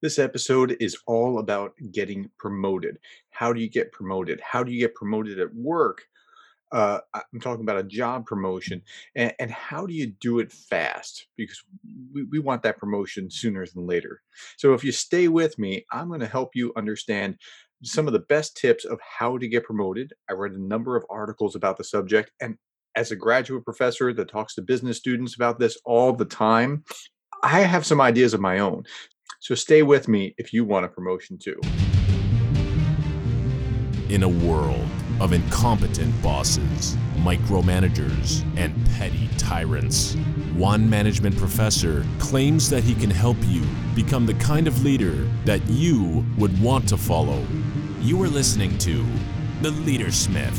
This episode is all about getting promoted. How do you get promoted? How do you get promoted at work? Uh, I'm talking about a job promotion. And, and how do you do it fast? Because we, we want that promotion sooner than later. So if you stay with me, I'm going to help you understand some of the best tips of how to get promoted. I read a number of articles about the subject. And as a graduate professor that talks to business students about this all the time, I have some ideas of my own. So stay with me if you want a promotion too. In a world of incompetent bosses, micromanagers, and petty tyrants, one management professor claims that he can help you become the kind of leader that you would want to follow. You are listening to The Leadersmith.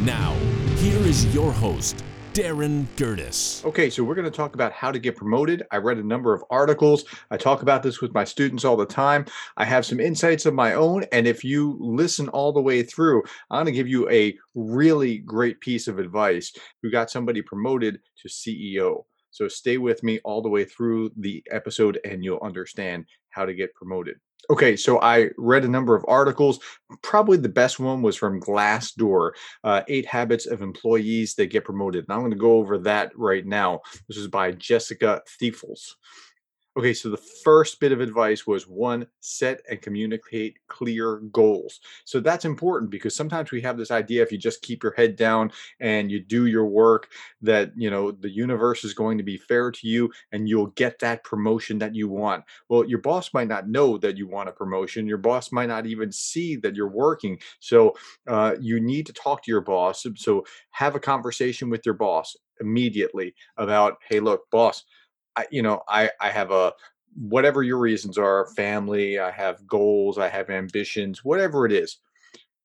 Now, here is your host, Darin Gerdes. Okay, so we're going to talk about how to get promoted. I read a number of articles. I talk about this with my students all the time. I have some insights of my own. And if you listen all the way through, I'm going to give you a really great piece of advice who got somebody promoted to CEO. So stay with me all the way through the episode and you'll understand how to get promoted. Okay, so I read a number of articles. Probably the best one was from Glassdoor uh, Eight Habits of Employees That Get Promoted. And I'm going to go over that right now. This is by Jessica Thiefels. Okay, so the first bit of advice was one, set and communicate clear goals. So that's important because sometimes we have this idea if you just keep your head down and you do your work, that you know the universe is going to be fair to you and you'll get that promotion that you want. Well, your boss might not know that you want a promotion. Your boss might not even see that you're working. So uh, you need to talk to your boss. So have a conversation with your boss immediately about, hey, look, boss I, you know, I I have a whatever your reasons are, mm-hmm. family, I have goals, I have ambitions, whatever it is.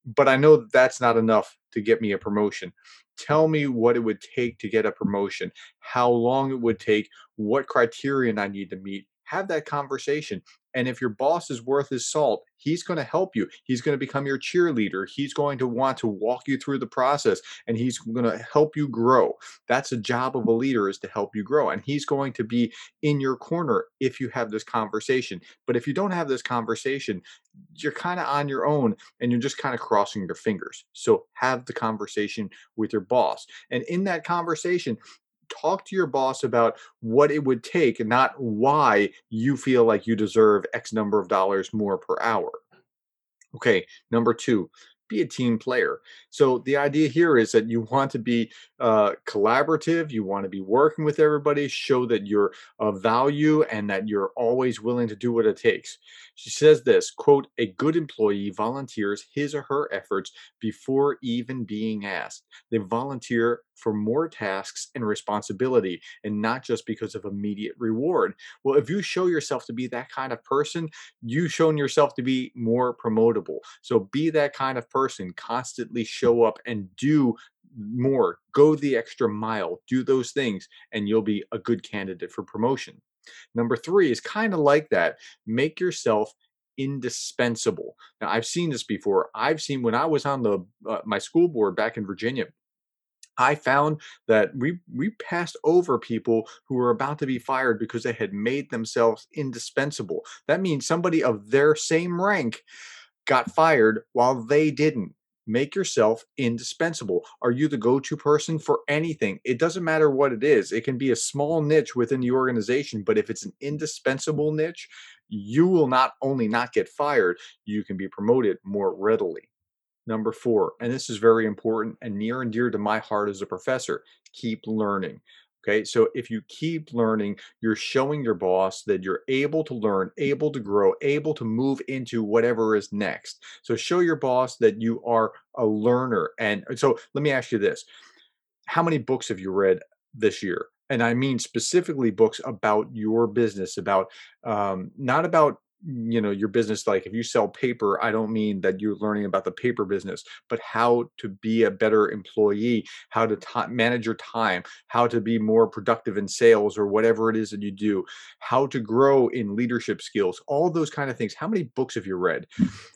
But I know that that's not enough to get me a promotion. Tell me what it would take to get a promotion, how long it would take, what criterion I need to meet. Have that conversation. And if your boss is worth his salt, he's going to help you. He's going to become your cheerleader. He's going to want to walk you through the process and he's going to help you grow. That's a job of a leader is to help you grow. And he's going to be in your corner if you have this conversation. But if you don't have this conversation, you're kind of on your own and you're just kind of crossing your fingers. So have the conversation with your boss. And in that conversation, talk to your boss about what it would take, not why you feel like you deserve X number of dollars more per hour. Okay, number two, be a team player. So the idea here is that you want to be uh, collaborative, you want to be working with everybody, show that you're of value and that you're always willing to do what it takes. She says this quote, a good employee volunteers his or her efforts before even being asked. They volunteer for more tasks and responsibility and not just because of immediate reward. Well, if you show yourself to be that kind of person, you've shown yourself to be more promotable. So be that kind of person, constantly show up and do more, go the extra mile, do those things, and you'll be a good candidate for promotion. Number three is kind of like that. Make yourself indispensable. Now, I've seen this before. I've seen when I was on the uh, my school board back in Virginia. I found that we we passed over people who were about to be fired because they had made themselves indispensable. That means somebody of their same rank got fired while they didn't. Make yourself indispensable. Are you the go to person for anything? It doesn't matter what it is. It can be a small niche within the organization, but if it's an indispensable niche, you will not only not get fired, you can be promoted more readily. Number four, and this is very important and near and dear to my heart as a professor keep learning. Okay, so if you keep learning, you're showing your boss that you're able to learn, able to grow, able to move into whatever is next. So show your boss that you are a learner. And so let me ask you this How many books have you read this year? And I mean specifically books about your business, about um, not about you know your business like if you sell paper i don't mean that you're learning about the paper business but how to be a better employee how to t- manage your time how to be more productive in sales or whatever it is that you do how to grow in leadership skills all those kind of things. How many books have you read?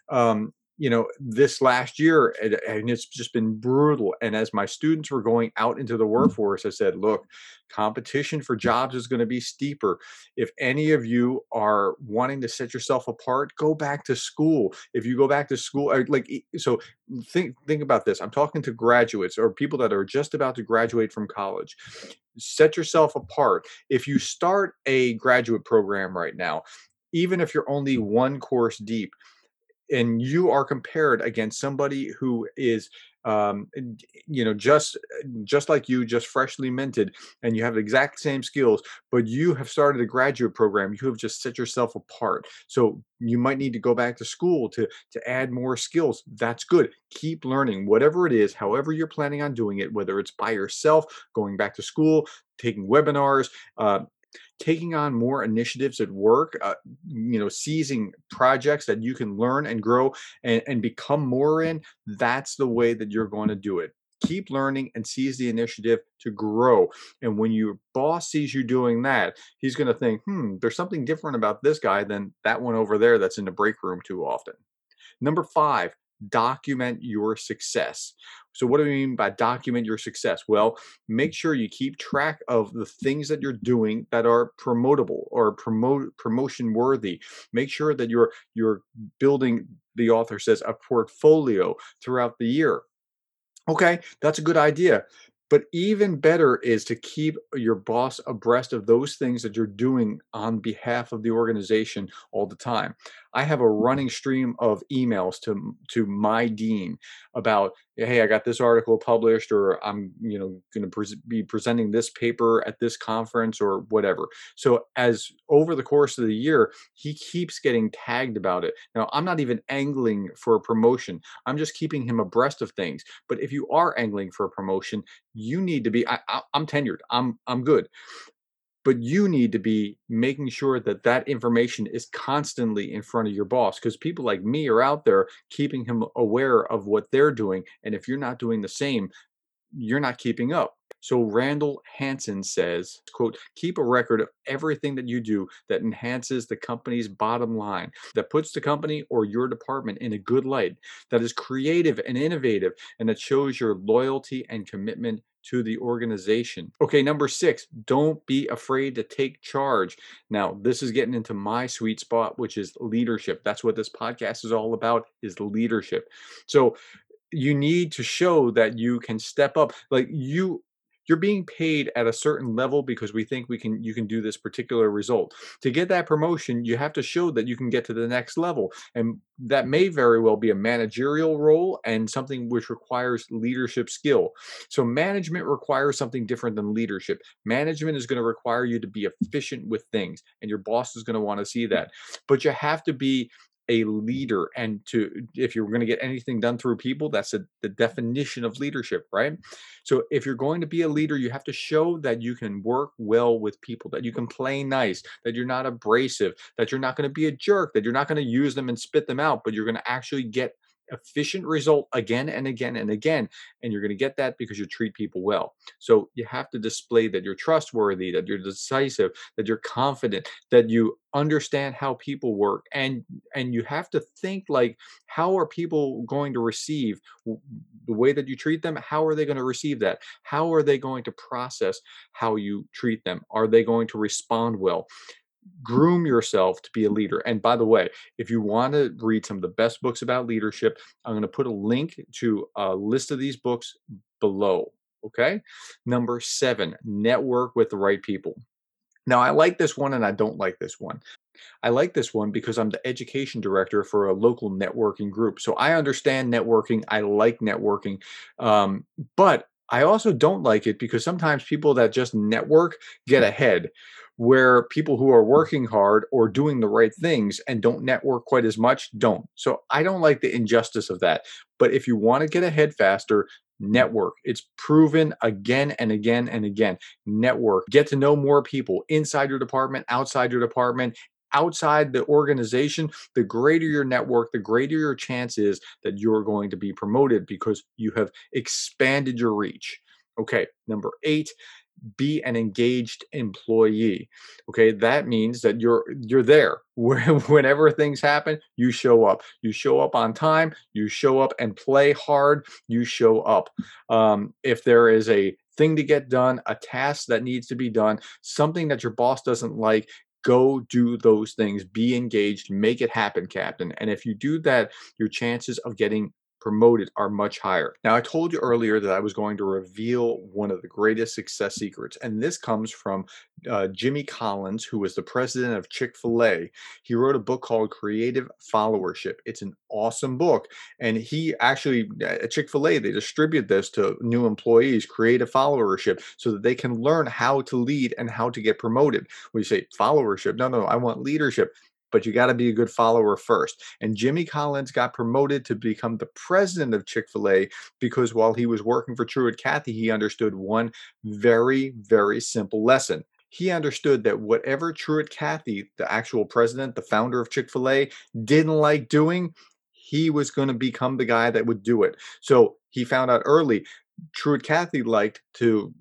Um, you know, this last year, and, it's just been brutal. And as my students were going out into the mm. workforce, I said, look, competition for jobs is going to be steeper. If any of you are wanting to set yourself apart, go back to school. If you go back to school, like, so think, think about this. I'm talking to graduates or people that are just about to graduate from college set yourself apart. If you start a graduate program right now, even if you're only one course deep, and you are compared against somebody who is um, you know just just like you just freshly minted and you have the exact same skills but you have started a graduate program you have just set yourself apart. So you might need to go back to school to to add more skills. That's good. Keep learning. Whatever it is however you're planning on doing it whether it's by yourself going back to school taking webinars uh, taking on more initiatives at work, uh, you know, seizing projects that you can learn and grow and, and become more in, that's the way that you're going to do it. Keep learning and seize the initiative to grow. And when your boss sees you doing that, he's going to think, hmm, there's something different about this guy than that one over there that's in the break room too often. Number five, document your success. So, what do we mean by document your success? Well, make sure you keep track of the things that you're doing that are promotable or promote promotion worthy. Make sure that you're you're building the author says a portfolio throughout the year. Okay, that's a good idea. But even better is to keep uh, your boss abreast of those things that you're doing on behalf of the organization all the time. I have a mm-hmm. running stream of emails to to my dean about, hey, I got this article published, or I'm you know going to pre- be presenting this paper at this conference or whatever. So as over the course of the year, he keeps getting tagged about it. Now I'm not even angling for a promotion. I'm just keeping him abreast of things. But if you are angling for a promotion, you need to be. I, I, I'm tenured. I'm I'm good but you need to be making sure that that information is constantly in front of your boss because people like me are out there keeping him aware of what they're doing and if you're not doing the same you're not keeping up. So randall Hansen says quote keep a record of everything that you do that enhances the company's bottom line that puts the company or your department in a good light that is creative and innovative and that shows your loyalty and commitment to the organization. Okay, number six, don't be afraid to take charge. Now, this is getting into my sweet spot, which is leadership. That's what this podcast is all about is leadership. So you need to show that you can step up. Like you you're being paid at a certain level because we think we can you can do this particular result. To get that promotion you have to show that you can get to the next level and that may very well be a managerial role and something which requires leadership skill. So management requires something different than leadership. Management is going to require you to be efficient with things and your boss is going to want to see that. But you have to be a leader and to if you're going to get anything done through people that's a, the definition of leadership right? So if you're going to be a leader you have to show that you can work well with people that you can play nice that you're not abrasive that you're not going to be a jerk that you're not going to use them and spit them out but you're going to actually get efficient result again and again and again. And you're going to get that because you treat people well. So you have to display that you're trustworthy, that you're decisive, that you're confident, that you understand how people work and and you have to think like how are people going to receive the way that you treat them how are they going to receive that how are they going to process how you treat them are they going to respond well groom yourself to be a leader. And by the way, if you want to read some of the best books about leadership, I'm going to put a link to a list of these books below. Okay. Number seven, network with the right people. Now, I like this one and I don't like this one. I like this one because I'm the education director for a local networking group. So I understand networking. I like networking. Um, but I also don't like it because sometimes people that just network get ahead where people who are working hard or doing the right things and don't network quite as much don't. So I don't like the injustice of that. But if you want to get ahead faster, network. It's proven again and again and again. Network. Get to know more people inside your department, outside your department, outside the organization, the greater your network, the greater your chance is that you're going to be promoted because you have expanded your reach. Okay, number eight, be an engaged employee okay? That means that you're you're there. Whenever things happen you show up. You show up on time you show up and play hard you show up. Um, if there is a thing to get done a task that needs to be done something that your boss doesn't like go do those things. Be engaged. Make it happen captain. And if you do that your chances of getting promoted are much higher. Now, I told you earlier that I was going to reveal one of the greatest success secrets, and this comes from uh, Jimmy Collins, who was the president of Chick fil A. He wrote a book called Creative Followership. It's an awesome book, and he actually, at Chick fil A, they distribute this to new employees, creative followership, so that they can learn how to lead and how to get promoted. We say followership. No, no, I want leadership but you got to be a good follower first. And Jimmy Collins got promoted to become the president of Chick fil A because while he was working for Truett Cathy, he understood one very, very simple lesson. He understood that whatever Truett Cathy, the actual president, the founder of Chick fil A, didn't like doing, he was going to become the guy that would do it. So he found out early Truett Cathy liked to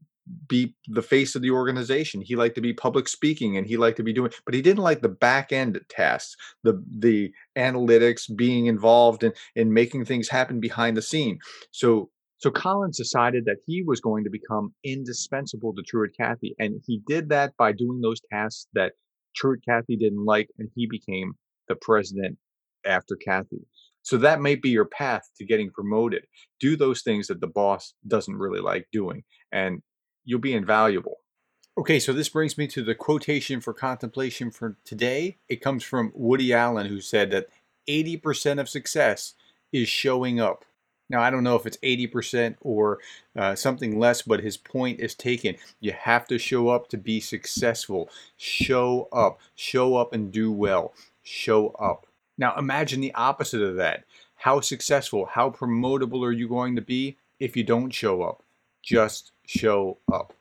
be the face of the organization. He liked to be public speaking and he liked to be doing, but he didn't like the back end tasks, the the analytics, being involved in in making things happen behind the scene. So so Collins decided that he was going to become indispensable to Truett Cathy, and he did that by doing those tasks that Truett Cathy didn't like, and he became the president after Cathy. So that might be your path to getting promoted. Do those things that the boss doesn't really like doing, and you'll be invaluable. Okay, so this brings me to the quotation for contemplation for today. It comes from Woody Allen, who said that 80% of success is showing up. Now, I don't know if it's 80% or uh, something less, but his point is taken. You have to show up to be successful. Show up. Show up and do well. Show up. Now, imagine the opposite of that. How successful, how promotable are you going to be if you don't show up? Just show up.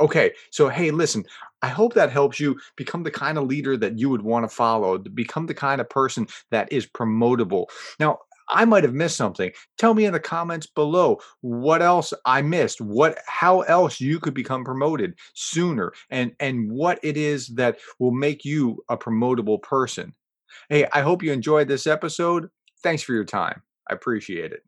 Okay, so hey, listen, I hope that helps you become the kind of leader that you would want to follow, become the kind of person that is promotable. Now, I might have missed something. Tell me in the comments below what else I missed, what how else you could become promoted sooner and and what it is that will make you a promotable person. Hey, I hope you enjoyed this episode. Thanks for your time. I appreciate it.